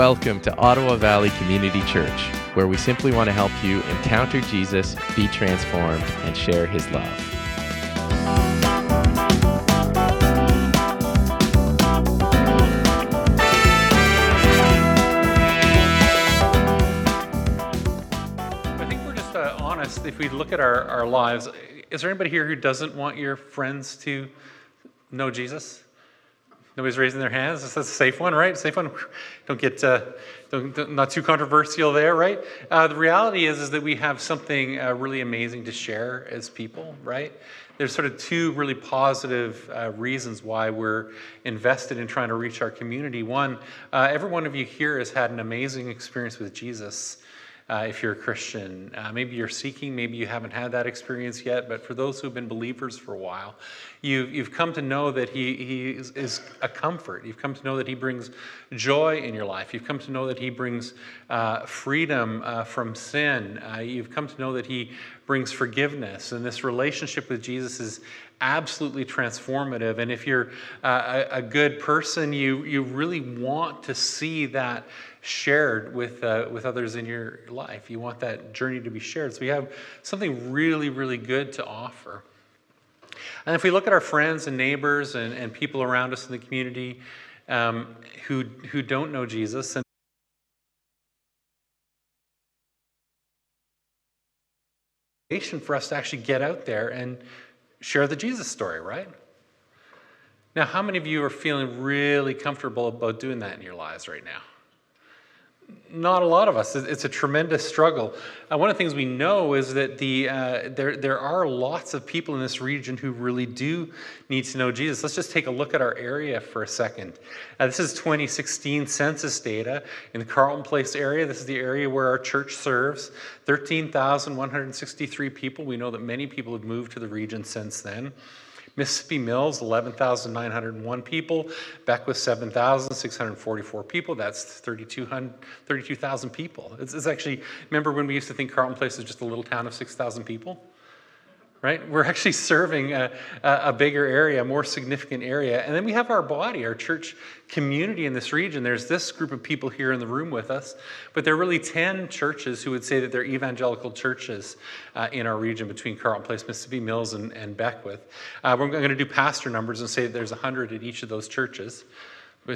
Welcome to Ottawa Valley Community Church, where we simply want to help you encounter Jesus, be transformed, and share his love. I think we're just uh, honest. If we look at our, our lives, is there anybody here who doesn't want your friends to know Jesus? Nobody's raising their hands. That's a safe one, right? Safe one. Don't get uh, don't, don't- not too controversial there, right? Uh, the reality is is that we have something uh, really amazing to share as people, right? There's sort of two really positive uh, reasons why we're invested in trying to reach our community. One, uh, every one of you here has had an amazing experience with Jesus uh, if you're a Christian. Uh, maybe you're seeking, maybe you haven't had that experience yet, but for those who have been believers for a while, you, you've come to know that He, he is, is a comfort. You've come to know that He brings joy in your life. You've come to know that He brings uh, freedom uh, from sin. Uh, you've come to know that He brings forgiveness. And this relationship with Jesus is absolutely transformative. And if you're uh, a, a good person, you, you really want to see that shared with, uh, with others in your life. You want that journey to be shared. So we have something really, really good to offer. And if we look at our friends and neighbors and, and people around us in the community um, who, who don't know Jesus, and for us to actually get out there and share the Jesus story, right? Now, how many of you are feeling really comfortable about doing that in your lives right now? Not a lot of us. It's a tremendous struggle. Uh, one of the things we know is that the, uh, there, there are lots of people in this region who really do need to know Jesus. Let's just take a look at our area for a second. Uh, this is 2016 census data in the Carleton Place area. This is the area where our church serves. 13,163 people. We know that many people have moved to the region since then. Mississippi Mills, 11,901 people. Beckwith, 7,644 people. That's 32,000 32,000 people. It's, it's actually, remember when we used to think Carleton Place was just a little town of 6,000 people? Right? We're actually serving a, a, bigger area, a more significant area. And then we have our body, our church community in this region. There's this group of people here in the room with us, but there are really 10 churches who would say that they're evangelical churches uh, in our region between Carleton Place, Mississippi Mills, and, and Beckwith. Uh, we're going to do pastor numbers and say that there's 100 at each of those churches.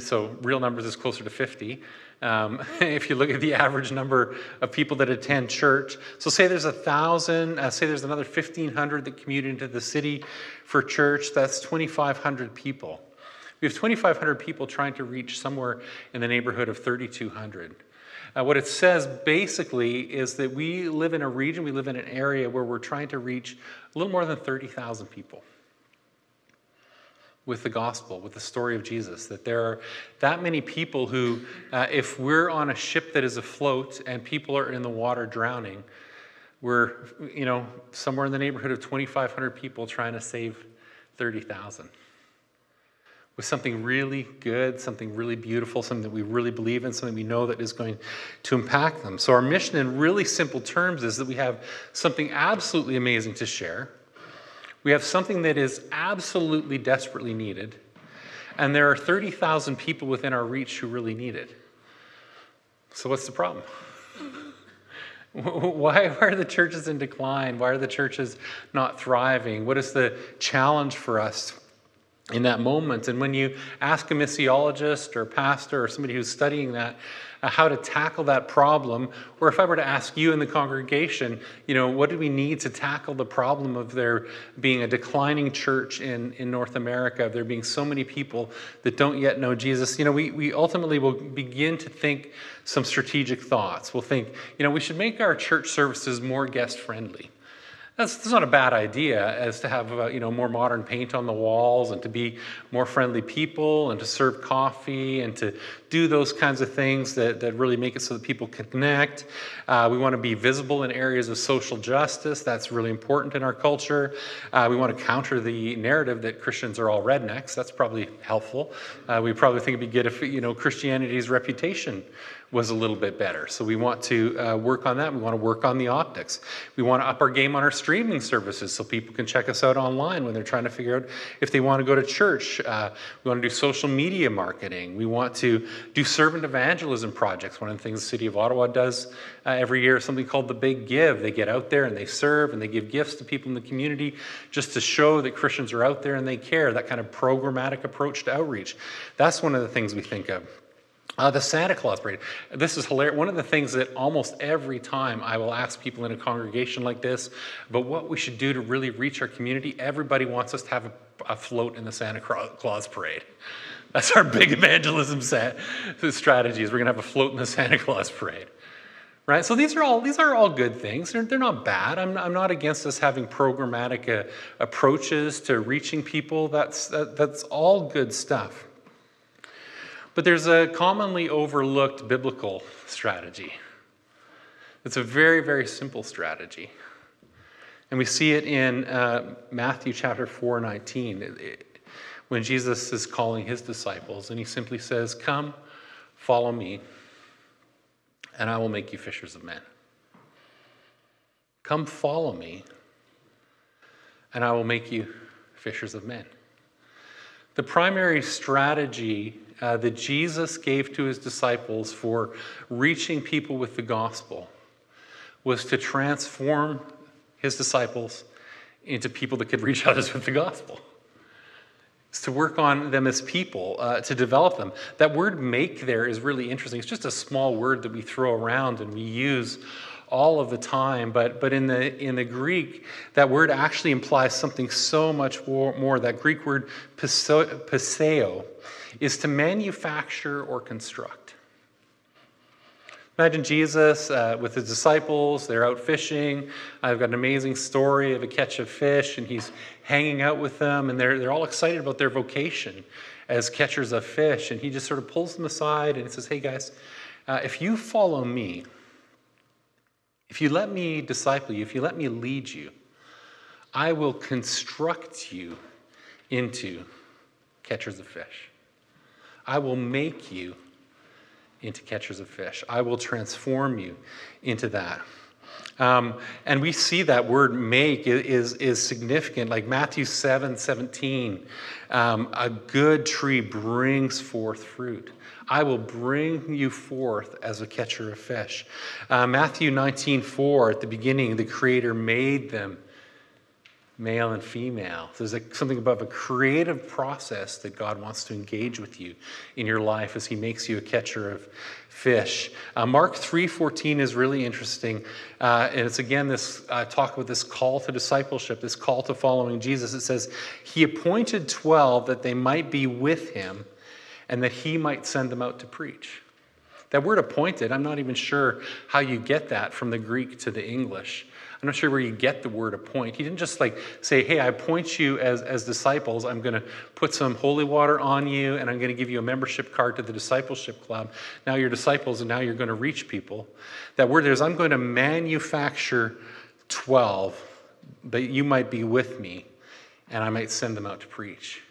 So real numbers is closer to 50. Um, if you look at the average number of people that attend church, so say there's a thousand, uh, say there's another 1,500 that commute into the city for church, that's 2,500 people. We have 2,500 people trying to reach somewhere in the neighborhood of 3,200. Uh, what it says basically is that we live in a region, we live in an area where we're trying to reach a little more than 30,000 people with the gospel, with the story of Jesus, that there are that many people who, uh, if we're on a ship that is afloat and people are in the water drowning, we're, you know, somewhere in the neighborhood of 2,500 people trying to save 30,000 with something really good, something really beautiful, something that we really believe in, something we know that is going to impact them. So, our mission in really simple terms is that we have something absolutely amazing to share. We have something that is absolutely desperately needed, and there are 30,000 people within our reach who really need it. So, what's the problem? Why are the churches in decline? Why are the churches not thriving? What is the challenge for us in that moment? And when you ask a missiologist or pastor or somebody who's studying that, uh, how to tackle that problem, or if I were to ask you in the congregation, you know, what do we need to tackle the problem of there being a declining church in, in North America, of there being so many people that don't yet know Jesus, you know, we, we ultimately will begin to think some strategic thoughts. We'll think, you know, we should make our church services more guest friendly. That's, that's not a bad idea as to have uh, you know more modern paint on the walls and to be more friendly people and to serve coffee and to do those kinds of things that, that really make it so that people connect. Uh, we want to be visible in areas of social justice. That's really important in our culture. Uh, we want to counter the narrative that Christians are all rednecks. That's probably helpful. Uh, we probably think it'd be good if you know Christianity's reputation was a little bit better. So we want to uh, work on that. We want to work on the optics. We want to up our game on our streaming services so people can check us out online when they're trying to figure out if they want to go to church. Uh, we want to do social media marketing. We want to do servant evangelism projects. One of the things the City of Ottawa does uh, every year is something called the Big Give. They get out there and they serve and they give gifts to people in the community just to show that Christians are out there and they care. That kind of programmatic approach to outreach. That's one of the things we think of. Uh, the Santa Claus parade. This is hilarious. One of the things that almost every time I will ask people in a congregation like this but what we should do to really reach our community, everybody wants us to have a, a float in the Santa Claus parade. That's our big evangelism set, strategy is we're going to have a float in the Santa Claus parade. Right? So these are all these are all good things. They're, they're not bad. I'm, I'm not against us having programmatic uh, approaches to reaching people. That's, that, that's all good stuff. But there's a commonly overlooked biblical strategy. It's a very, very simple strategy. And we see it in uh, Matthew chapter 4, 19, it, it, when Jesus is calling his disciples, and he simply says, Come, follow me, and I will make you fishers of men. Come, follow me, and I will make you fishers of men. The primary strategy uh, that Jesus gave to his disciples for reaching people with the gospel was to transform his disciples into people that could reach others with the gospel. It's to work on them as people, uh, to develop them. That word make there is really interesting. It's just a small word that we throw around and we use all of the time, but, but in, the, in the Greek, that word actually implies something so much more. That Greek word paseo is to manufacture or construct. Imagine Jesus uh, with his disciples, they're out fishing. I've got an amazing story of a catch of fish, and he's hanging out with them, and they're, they're all excited about their vocation as catchers of fish. And he just sort of pulls them aside and says, Hey guys, uh, if you follow me, if you let me disciple you, if you let me lead you, I will construct you into catchers of fish. I will make you into catchers of fish. I will transform you into that. Um, and we see that word make is, is significant. Like Matthew 7 17, um, a good tree brings forth fruit. I will bring you forth as a catcher of fish. Uh, Matthew 19 4, at the beginning, the Creator made them male and female. There's a, something about a creative process that God wants to engage with you in your life as He makes you a catcher of fish. Uh, Mark 3:14 is really interesting, uh, and it's again this uh, talk about this call to discipleship, this call to following Jesus. It says, "He appointed twelve that they might be with Him, and that He might send them out to preach." That word appointed, I'm not even sure how you get that from the Greek to the English. I'm not sure where you get the word appoint. He didn't just like say, hey, I appoint you as, as disciples. I'm going to put some holy water on you and I'm going to give you a membership card to the discipleship club. Now you're disciples and now you're going to reach people. That word is, I'm going to manufacture 12 that you might be with me and I might send them out to preach.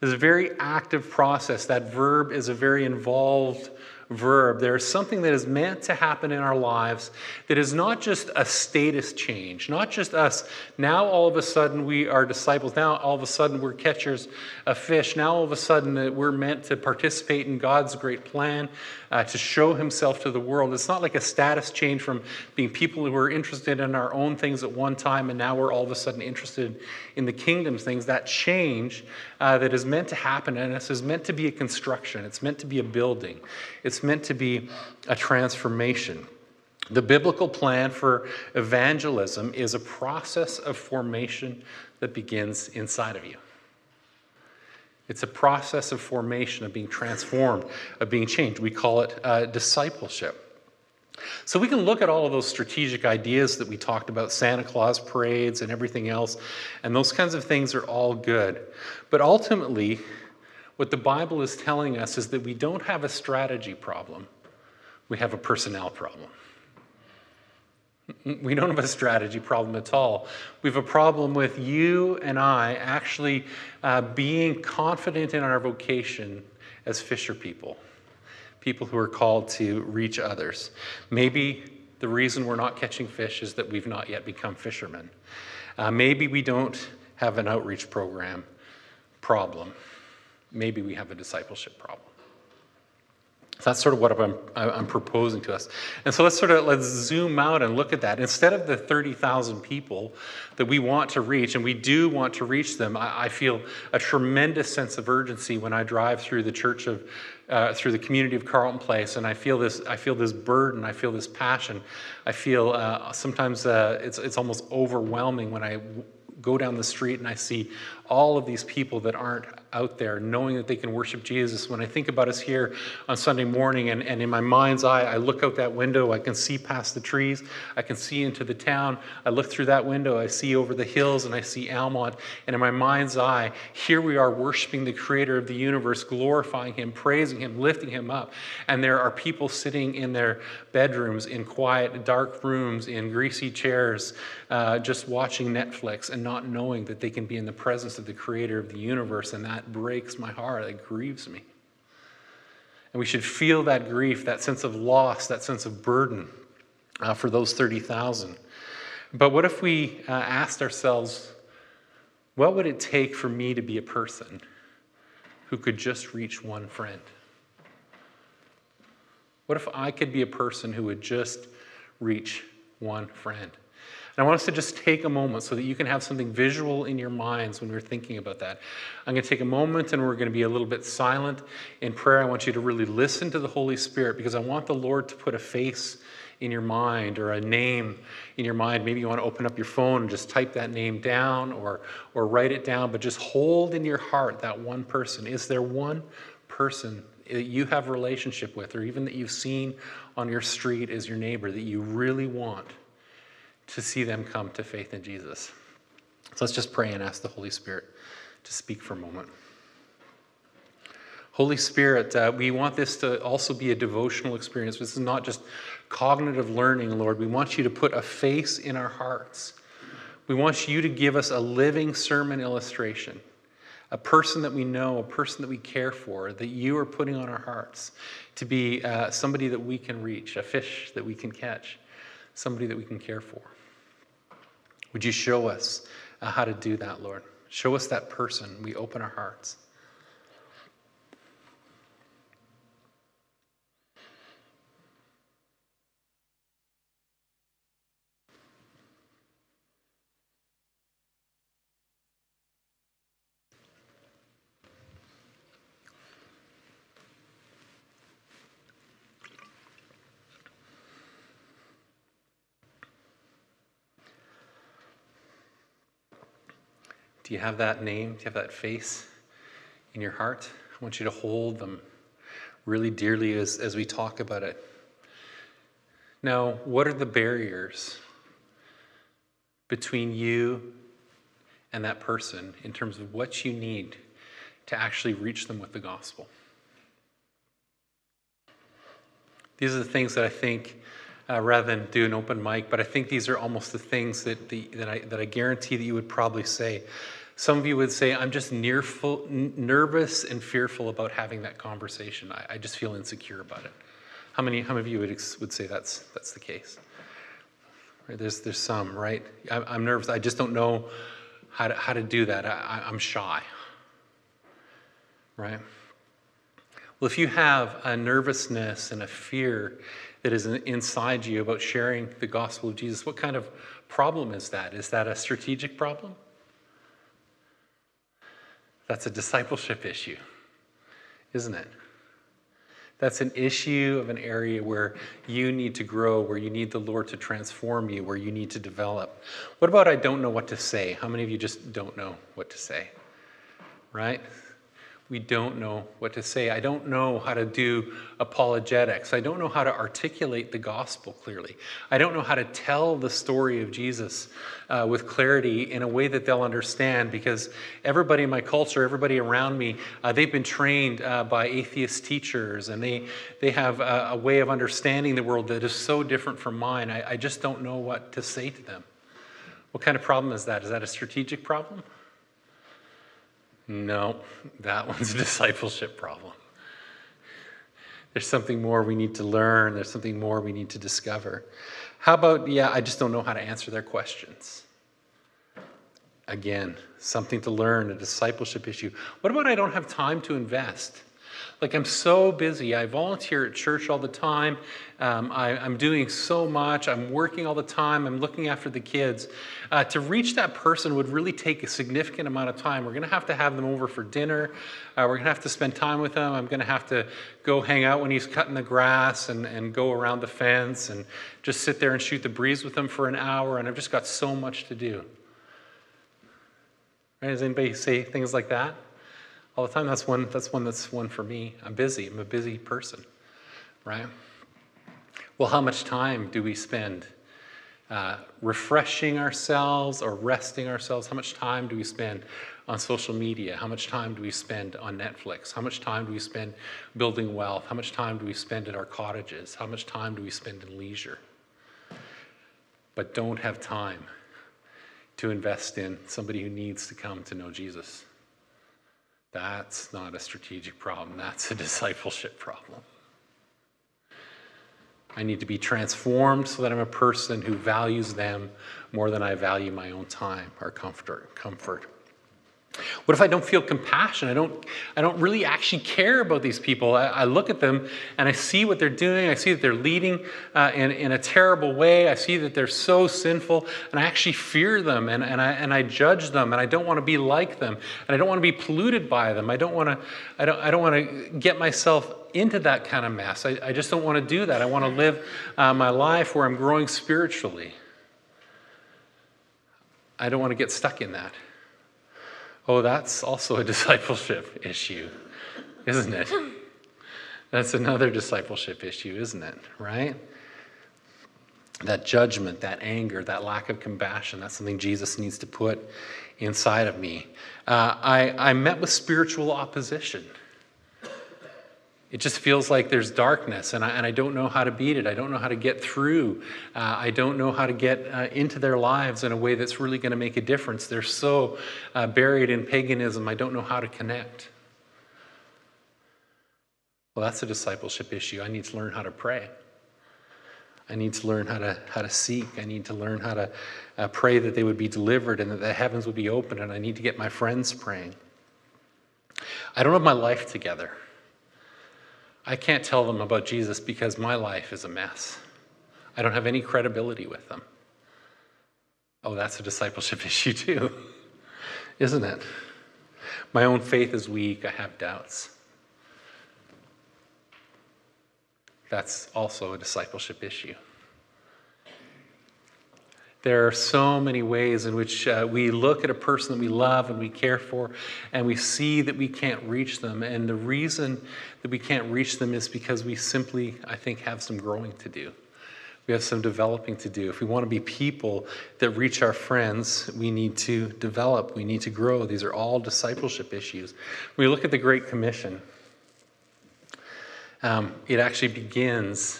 It's a very active process. That verb is a very involved verb. There is something that is meant to happen in our lives that is not just a status change, not just us. Now, all of a sudden, we are disciples. Now, all of a sudden, we're catchers of fish. Now, all of a sudden, that we're meant to participate in God's great plan uh, to show Himself to the world. It's not like a status change from being people who were interested in our own things at one time and now we're all of a sudden interested in the kingdom's things. That change uh, that is meant to happen in us is meant to be a construction, it's meant to be a building, it's meant to be a transformation. The biblical plan for evangelism is a process of formation that begins inside of you. It's a process of formation, of being transformed, of being changed. We call it uh, discipleship. So we can look at all of those strategic ideas that we talked about, Santa Claus parades and everything else, and those kinds of things are all good. But ultimately, what the Bible is telling us is that we don't have a strategy problem, we have a personnel problem. We don't have a strategy problem at all. We have a problem with you and I actually uh, being confident in our vocation as fisher people people who are called to reach others. Maybe the reason we're not catching fish is that we've not yet become fishermen. Uh, maybe we don't have an outreach program problem. Maybe we have a discipleship problem. That's sort of what I'm, I'm proposing to us. And so let's sort of let's zoom out and look at that. Instead of the 30,000 people that we want to reach, and we do want to reach them, I, I feel a tremendous sense of urgency when I drive through the church of, uh, through the community of Carleton Place, and I feel this, I feel this burden, I feel this passion. I feel uh, sometimes uh, it's, it's almost overwhelming when I go down the street and I see all of these people that aren't out there knowing that they can worship Jesus. When I think about us here on Sunday morning and, and in my mind's eye, I look out that window, I can see past the trees, I can see into the town. I look through that window, I see over the hills and I see Almonte. And in my mind's eye, here we are worshiping the creator of the universe, glorifying him, praising him, lifting him up. And there are people sitting in their bedrooms, in quiet, dark rooms, in greasy chairs, uh, just watching Netflix and not knowing that they can be in the presence of the creator of the universe. And that breaks my heart, that grieves me. And we should feel that grief, that sense of loss, that sense of burden uh, for those 30,000. But what if we uh, asked ourselves, what would it take for me to be a person who could just reach one friend? What if I could be a person who would just reach one friend? And I want us to just take a moment so that you can have something visual in your minds when we're thinking about that. I'm going to take a moment and we're going to be a little bit silent in prayer. I want you to really listen to the Holy Spirit because I want the Lord to put a face in your mind or a name in your mind. Maybe you want to open up your phone and just type that name down or, or write it down, but just hold in your heart that one person. Is there one person that you have a relationship with or even that you've seen on your street as your neighbor that you really want? To see them come to faith in Jesus. So let's just pray and ask the Holy Spirit to speak for a moment. Holy Spirit, uh, we want this to also be a devotional experience. This is not just cognitive learning, Lord. We want you to put a face in our hearts. We want you to give us a living sermon illustration, a person that we know, a person that we care for, that you are putting on our hearts to be uh, somebody that we can reach, a fish that we can catch, somebody that we can care for. Would you show us uh, how to do that, Lord? Show us that person. We open our hearts. Do you have that name? Do you have that face in your heart? I want you to hold them really dearly as, as we talk about it. Now, what are the barriers between you and that person in terms of what you need to actually reach them with the gospel? These are the things that I think uh, rather than do an open mic. But I think these are almost the things that, the, that, I, that I guarantee that you would probably say. Some of you would say, I'm just nearful, nervous and fearful about having that conversation. I, I just feel insecure about it. How many, how many of you would, would say that's, that's the case? Right, there's, there's some, right? I'm, I'm nervous. I just don't know how to, how to do that. I, I'm shy, right? Well, if you have a nervousness and a fear that is inside you about sharing the gospel of Jesus, what kind of problem is that? Is that a strategic problem? That's a discipleship issue, isn't it? That's an issue of an area where you need to grow, where you need the Lord to transform you, where you need to develop. What about I don't know what to say? How many of you just don't know what to say? Right? We don't know what to say. I don't know how to do apologetics. I don't know how to articulate the gospel clearly. I don't know how to tell the story of Jesus uh, with clarity in a way that they'll understand because everybody in my culture, everybody around me, uh, they've been trained uh, by atheist teachers and they, they have a, a, way of understanding the world that is so different from mine. I, I just don't know what to say to them. What kind of problem is that? Is that a strategic problem? No, that one's a discipleship problem. There's something more we need to learn. There's something more we need to discover. How about, yeah, I just don't know how to answer their questions? Again, something to learn, a discipleship issue. What about I don't have time to invest? Like, I'm so busy. I volunteer at church all the time. Um, I, am doing so much. I'm working all the time. I'm looking after the kids. Uh, to reach that person would really take a significant amount of time. We're going to have to have them over for dinner. Uh, we're going to have to spend time with them. I'm going to have to go hang out when he's cutting the grass and, and go around the fence and just sit there and shoot the breeze with him for an hour. And I've just got so much to do. Right? Does anybody say things like that? All the time. That's one, that's one that's one for me. I'm busy. I'm a busy person, right? Well, how much time do we spend uh, refreshing ourselves or resting ourselves? How much time do we spend on social media? How much time do we spend on Netflix? How much time do we spend building wealth? How much time do we spend at our cottages? How much time do we spend in leisure? But don't have time to invest in somebody who needs to come to know Jesus. That's not a strategic problem, that's a discipleship problem. I need to be transformed so that I'm a person who values them more than I value my own time or comfort. comfort. What if I don't feel compassion? I don't, I don't really actually care about these people. I, I look at them and I see what they're doing. I see that they're leading uh, in, in a terrible way. I see that they're so sinful and I actually fear them and, and, I, and I judge them and I don't want to be like them and I don't want to be polluted by them. I don't want to, I don't, I don't want to get myself into that kind of mess. I, I just don't want to do that. I want to live uh, my life where I'm growing spiritually. I don't want to get stuck in that. Oh, that's also a discipleship issue, isn't it? That's another discipleship issue, isn't it? Right? That judgment, that anger, that lack of compassion, that's something Jesus needs to put inside of me. Uh, I, I met with spiritual opposition. It just feels like there's darkness, and I, and I don't know how to beat it. I don't know how to get through. Uh, I don't know how to get uh, into their lives in a way that's really going to make a difference. They're so uh, buried in paganism, I don't know how to connect. Well, that's a discipleship issue. I need to learn how to pray. I need to learn how to, how to seek. I need to learn how to uh, pray that they would be delivered and that the heavens would be open, and I need to get my friends praying. I don't have my life together. I can't tell them about Jesus because my life is a mess. I don't have any credibility with them. Oh, that's a discipleship issue too, isn't it? My own faith is weak. I have doubts. That's also a discipleship issue. There are so many ways in which uh, we look at a person that we love and we care for, and we see that we can't reach them. And the reason that we can't reach them is because we simply, I think, have some growing to do. We have some developing to do. If we want to be people that reach our friends, we need to develop, we need to grow. These are all discipleship issues. When we look at the Great Commission, um, it actually begins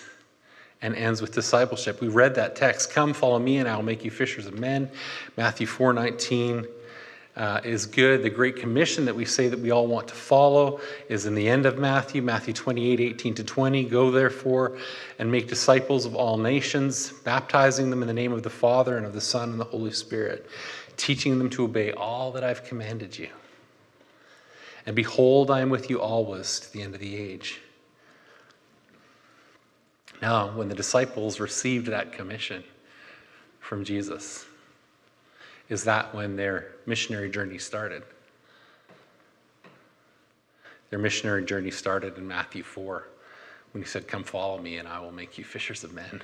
and ends with discipleship. We read that text, come follow me and I will make you fishers of men. Matthew 4:19 uh, is good. The Great Commission that we say that we all want to follow is in the end of Matthew, Matthew 28, 18 to 20. Go therefore and make disciples of all nations, baptizing them in the name of the Father and of the Son and the Holy Spirit, teaching them to obey all that I've commanded you. And behold, I am with you always to the end of the age. Now, when the disciples received that commission from Jesus, is that when their missionary journey started? Their missionary journey started in Matthew 4 when he said, Come follow me, and I will make you fishers of men.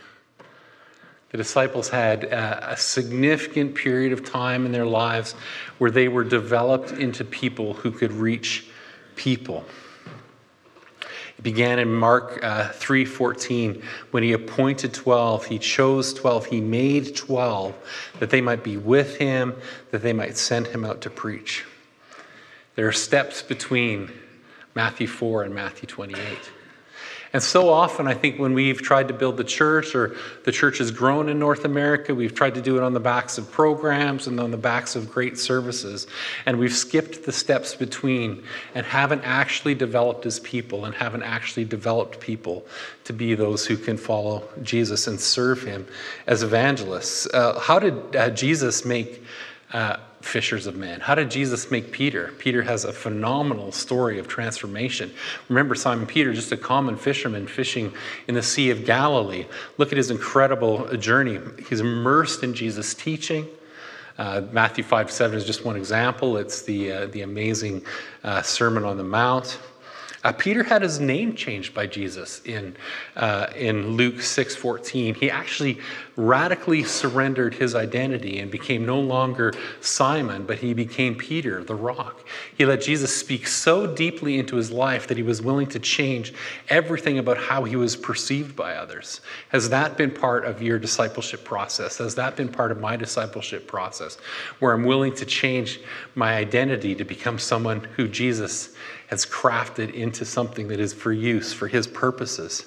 The disciples had a, significant period of time in their lives where they were developed into people who could reach people. Began in Mark uh, 3:14 when he appointed 12, he chose 12, he made 12 that they might be with him, that they might send him out to preach. There are steps between Matthew 4 and Matthew 28. And so often, I think when we've tried to build the church or the church has grown in North America, we've tried to do it on the backs of programs and on the backs of great services. And we've skipped the steps between and haven't actually developed as people and haven't actually developed people to be those who can follow Jesus and serve him as evangelists. Uh, how did uh, Jesus make uh, fishers of men. How did Jesus make Peter? Peter has a phenomenal story of transformation. Remember Simon Peter, just a common fisherman fishing in the Sea of Galilee. Look at his incredible journey. He's immersed in Jesus' teaching. Uh, Matthew 5 7 is just one example. It's the, uh, the amazing uh, Sermon on the Mount. Uh, Peter had his name changed by Jesus in, uh, in Luke 6:14. He actually radically surrendered his identity and became no longer Simon, but he became Peter, the rock. He let Jesus speak so deeply into his life that he was willing to change everything about how he was perceived by others. Has that been part of your discipleship process? Has that been part of my discipleship process, where I'm willing to change my identity to become someone who Jesus has crafted into something that is for use, for his purposes.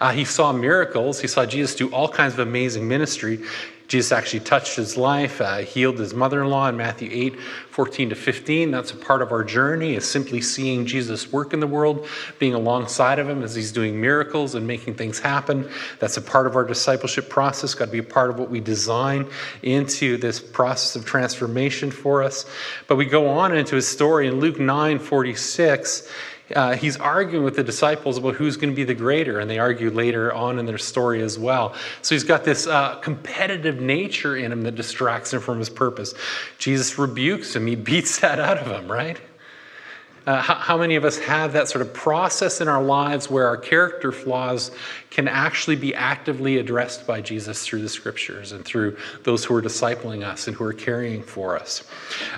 Uh, he saw miracles. He saw Jesus do all kinds of amazing ministry. Jesus actually touched his life, uh, healed his mother in law in Matthew 8, 14 to 15. That's a part of our journey, is simply seeing Jesus work in the world, being alongside of him as he's doing miracles and making things happen. That's a part of our discipleship process, got to be a part of what we design into this process of transformation for us. But we go on into his story in Luke 9, 46 uh, he's arguing with the disciples about who's going to be the greater, and they argue later on in their story as well. So he's got this uh, competitive nature in him that distracts him from his purpose. Jesus rebukes him, he beats that out of him, right? Uh, how, how, many of us have that sort of process in our lives where our character flaws can actually be actively addressed by Jesus through the scriptures and through those who are discipling us and who are caring for us?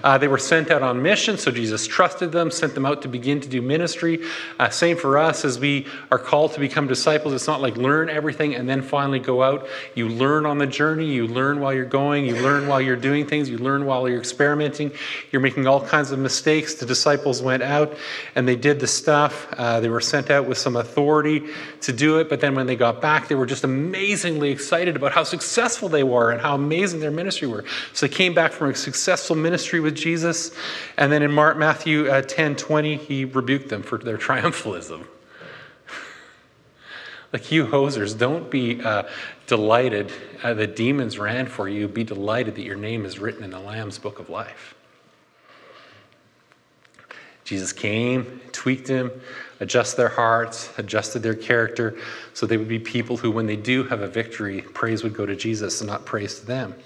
Uh, they were sent out on mission, so Jesus trusted them, sent them out to begin to do ministry. Uh, same for us as we are called to become disciples. It's not like learn everything and then finally go out. You learn on the journey, you learn while you're going, you learn while you're doing things, you learn while you're experimenting. You're making all kinds of mistakes. The disciples went out out and they did the stuff. Uh, they were sent out with some authority to do it, but then when they got back, they were just amazingly excited about how successful they were and how amazing their ministry were. So they came back from a successful ministry with Jesus, and then in Mark, Matthew uh, 10 20, he rebuked them for their triumphalism. like you hosers, don't be uh, delighted uh, that demons ran for you. Be delighted that your name is written in the Lamb's book of life. Jesus came, tweaked them, adjusted their hearts, adjusted their character, so they would be people who, when they do have a victory, praise would go to Jesus and not praise to them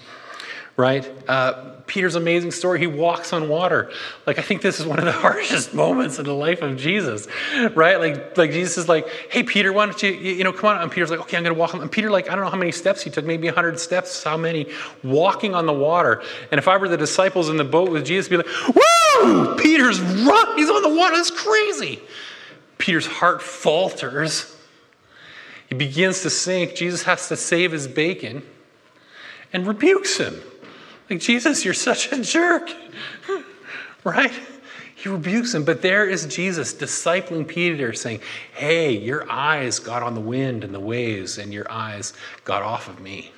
right? Uh, Peter's amazing story. He walks on water. Like I think this is one of the harshest moments in the life of Jesus, right? Like like Jesus is like, "Hey Peter, why don't you you know come on?" And Peter's like, "Okay, I'm going to walk." And Peter like I don't know how many steps he took, maybe hundred steps. How many? Walking on the water. And if I were the disciples in the boat with Jesus, I'd be like, "Woo! Peter's run. He's on the water. That's crazy." Peter's heart falters. He begins to sink. Jesus has to save his bacon and rebukes him. Like, Jesus, you're such a jerk, right? He rebukes him, but there is Jesus discipling Peter, saying, Hey, your eyes got on the wind and the waves, and your eyes got off of me.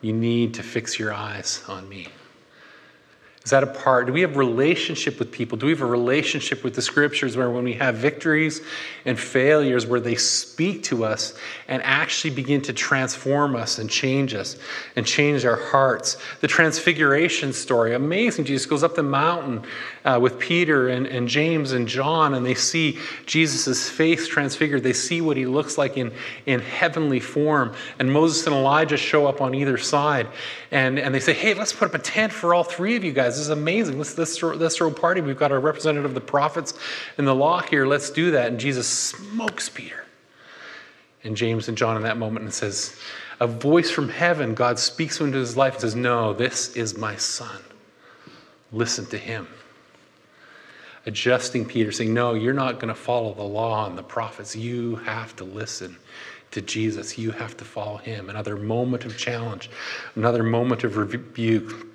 You need to fix your eyes on me. Is that a part? Do we have relationship with people? Do we have a relationship with the scriptures where when we have victories and failures where they speak to us and actually begin to transform us and change us and change our hearts? The transfiguration story, amazing. Jesus goes up the mountain uh, with Peter and, and James and John and they see Jesus' face transfigured. They see what he looks like in, in heavenly form. And Moses and Elijah show up on either side and, and they say, hey, let's put up a tent for all three of you guys. This is amazing. Let's, let's, throw, let's throw a party. We've got our representative of the prophets and the law here. Let's do that. And Jesus smokes Peter and James and John in that moment and says, a voice from heaven, God speaks into his life and says, No, this is my son. Listen to him. Adjusting Peter, saying, No, you're not going to follow the law and the prophets. You have to listen to Jesus. You have to follow him. Another moment of challenge, another moment of rebuke.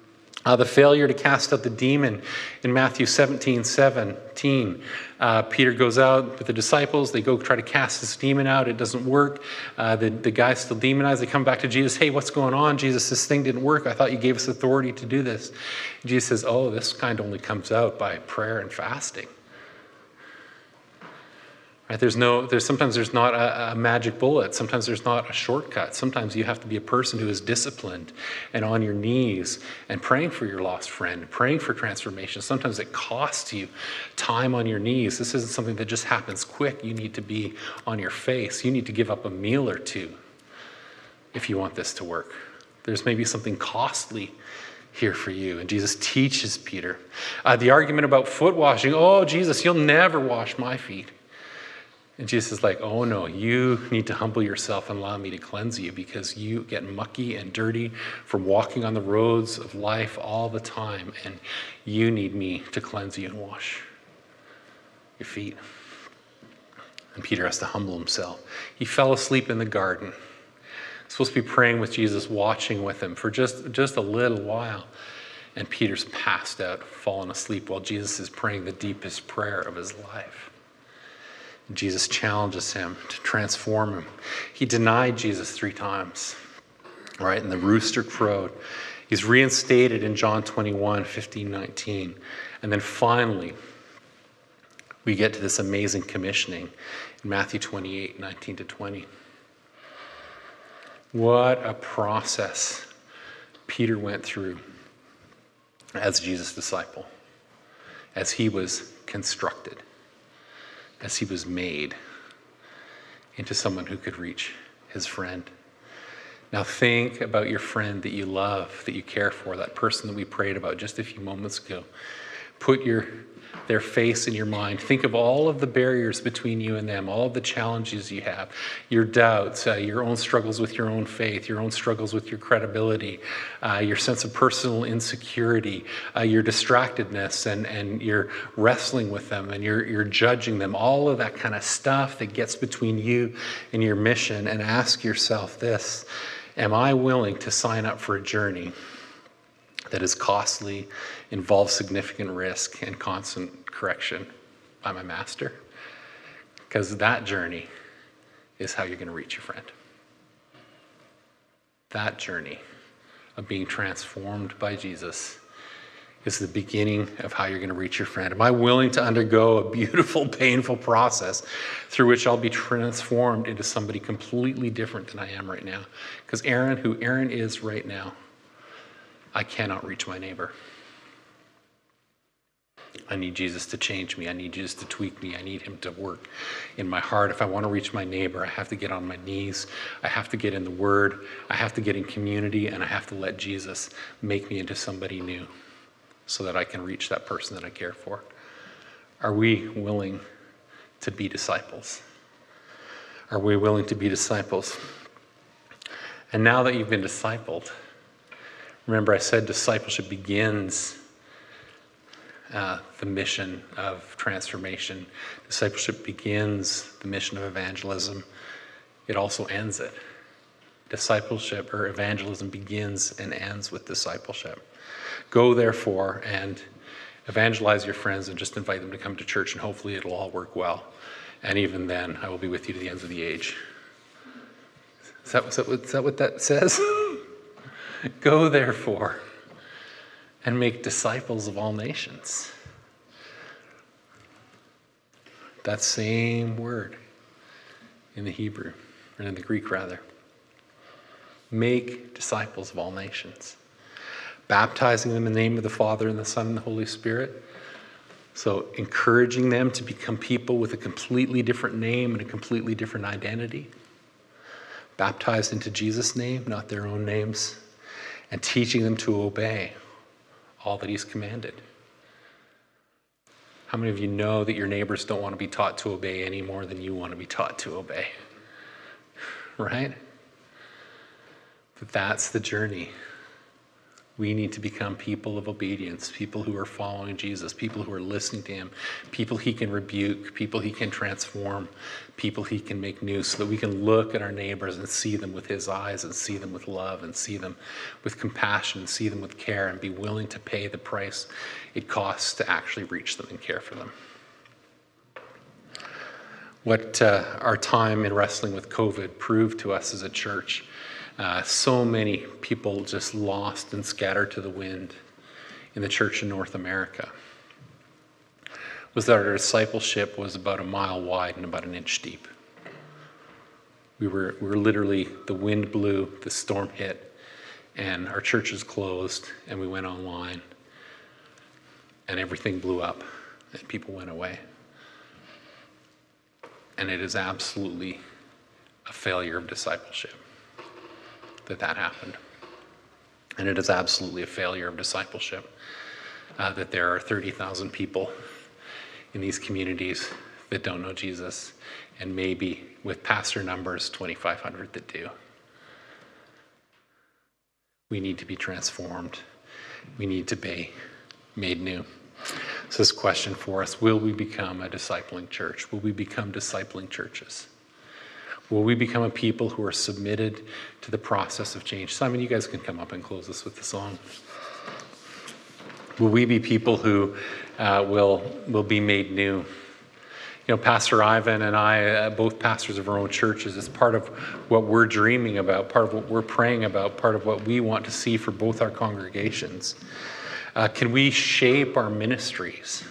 Uh, the failure to cast out the demon in Matthew 17 17. Uh, Peter goes out with the disciples. They go try to cast this demon out. It doesn't work. Uh, the, the guy's still demonized. They come back to Jesus. Hey, what's going on? Jesus, this thing didn't work. I thought you gave us authority to do this. Jesus says, Oh, this kind only comes out by prayer and fasting. Right? There's no, there's sometimes there's not a, a, magic bullet. Sometimes there's not a shortcut. Sometimes you have to be a person who is disciplined and on your knees and praying for your lost friend, praying for transformation. Sometimes it costs you time on your knees. This isn't something that just happens quick. You need to be on your face. You need to give up a meal or two if you want this to work. There's maybe something costly here for you. And Jesus teaches Peter. Uh, the argument about foot washing oh, Jesus, you'll never wash my feet. And Jesus is like, oh no, you need to humble yourself and allow me to cleanse you because you get mucky and dirty from walking on the roads of life all the time. And you need me to cleanse you and wash your feet. And Peter has to humble himself. He fell asleep in the garden. Supposed to be praying with Jesus, watching with him for just, just a little while. And Peter's passed out, fallen asleep while Jesus is praying the deepest prayer of his life. Jesus challenges him to transform him. He denied Jesus three times, right? And the rooster crowed. He's reinstated in John 21, 15, 19. And then finally, we get to this amazing commissioning in Matthew 28, 19 to 20. What a process Peter went through as Jesus' disciple, as he was constructed as he was made into someone who could reach his friend. Now, think about your friend that you love, that you care for, that person that we prayed about just a few moments ago. Put your their face in your mind. Think of all of the barriers between you and them, all of the challenges you have, your doubts, uh, your own struggles with your own faith, your own struggles with your credibility, uh, your sense of personal insecurity, uh, your distractedness, and, and you're wrestling with them and you're, you're judging them, all of that kind of stuff that gets between you and your mission. And ask yourself this Am I willing to sign up for a journey? that is costly, involves significant risk and constant correction by my master. Because that journey is how you're going to reach your friend. That journey of being transformed by Jesus is the beginning of how you're going to reach your friend. Am I willing to undergo a beautiful, painful process through which I'll be transformed into somebody completely different than I am right now? Because Aaron, who Aaron is right now, I cannot reach my neighbor. I need Jesus to change me. I need Jesus to tweak me. I need him to work in my heart. If I want to reach my neighbor, I have to get on my knees. I have to get in the Word. I have to get in community, and I have to let Jesus make me into somebody new so that I can reach that person that I care for. Are we willing to be disciples? Are we willing to be disciples? And now that you've been discipled, Remember, I said discipleship begins uh, the mission of transformation. Discipleship begins the mission of evangelism. It also ends it. Discipleship or evangelism begins and ends with discipleship. Go, therefore, and evangelize your friends and just invite them to come to church, and hopefully it'll all work well. And even then, I will be with you to the ends of the age. Is that, is that, is that, what that says? Go therefore and make disciples of all nations. That same word in the Hebrew, or in the Greek rather. Make disciples of all nations, baptizing them in the name of the Father and the Son and the Holy Spirit. So, encouraging them to become people with a completely different name and a completely different identity. Baptized into Jesus' name, not their own names and teaching them to obey all that He's commanded. How many of you know that your neighbors don't want to be taught to obey any more than you want to be taught to obey? Right? But that's the journey. We need to become people of obedience, people who are following Jesus, people who are listening to him, people he can rebuke, people he can transform, people he can make new, so that we can look at our neighbors and see them with his eyes and see them with love and see them with compassion and see them with care and be willing to pay the price it costs to actually reach them and care for them. What uh, our time in wrestling with COVID proved to us as a church uh, so many people just lost and scattered to the wind in the church in North America was that our discipleship was about a mile wide and about an inch deep. We were, we were literally, the wind blew, the storm hit, and our churches closed, and we went online, and everything blew up, and people went away. And it is absolutely a failure of discipleship that that happened. And it is absolutely a failure of discipleship uh, that there are 30,000 people in these communities that don't know Jesus, and maybe with pastor numbers, 2,500 that do. We need to be transformed. We need to be made new. So, this question for us will we become a discipling church? Will we become discipling churches? Will we become a people who are submitted to the process of change? Simon, you guys can come up and close us with the song. Will we be people who uh, will, will be made new? You know, Pastor Ivan and I, uh, both pastors of our own churches, is part of what we're dreaming about, part of what we're praying about, part of what we want to see for both our congregations. Uh, can we shape our ministries?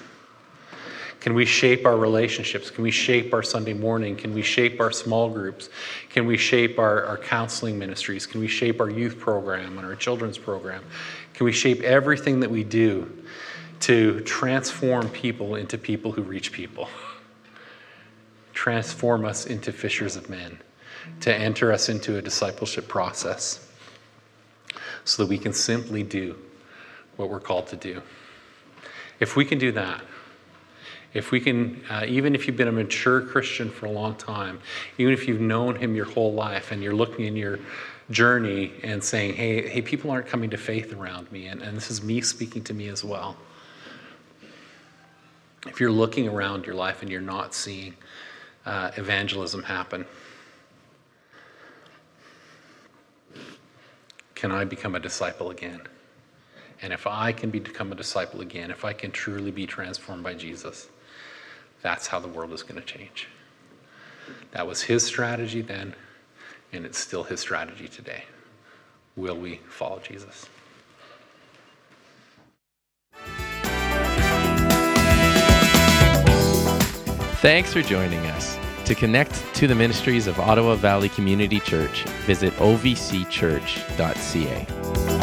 Can we shape our relationships? Can we shape our Sunday morning? Can we shape our small groups? Can we shape our, our counseling ministries? Can we shape our youth program and our children's program? Can we shape everything that we do to transform people into people who reach people? Transform us into fishers of men, to enter us into a discipleship process so that we can simply do what we're called to do. If we can do that, if we can, uh, even if you've been a mature Christian for a long time, even if you've known him your whole life and you're looking in your journey and saying, hey, hey, people aren't coming to faith around me, and, and this is me speaking to me as well. If you're looking around your life and you're not seeing uh, evangelism happen, can I become a disciple again? And if I can become a disciple again, if I can truly be transformed by Jesus, that's how the world is going to change. That was his strategy then, and it's still his strategy today. Will we follow Jesus? Thanks for joining us. To connect to the ministries of Ottawa Valley Community Church, visit ovcchurch.ca.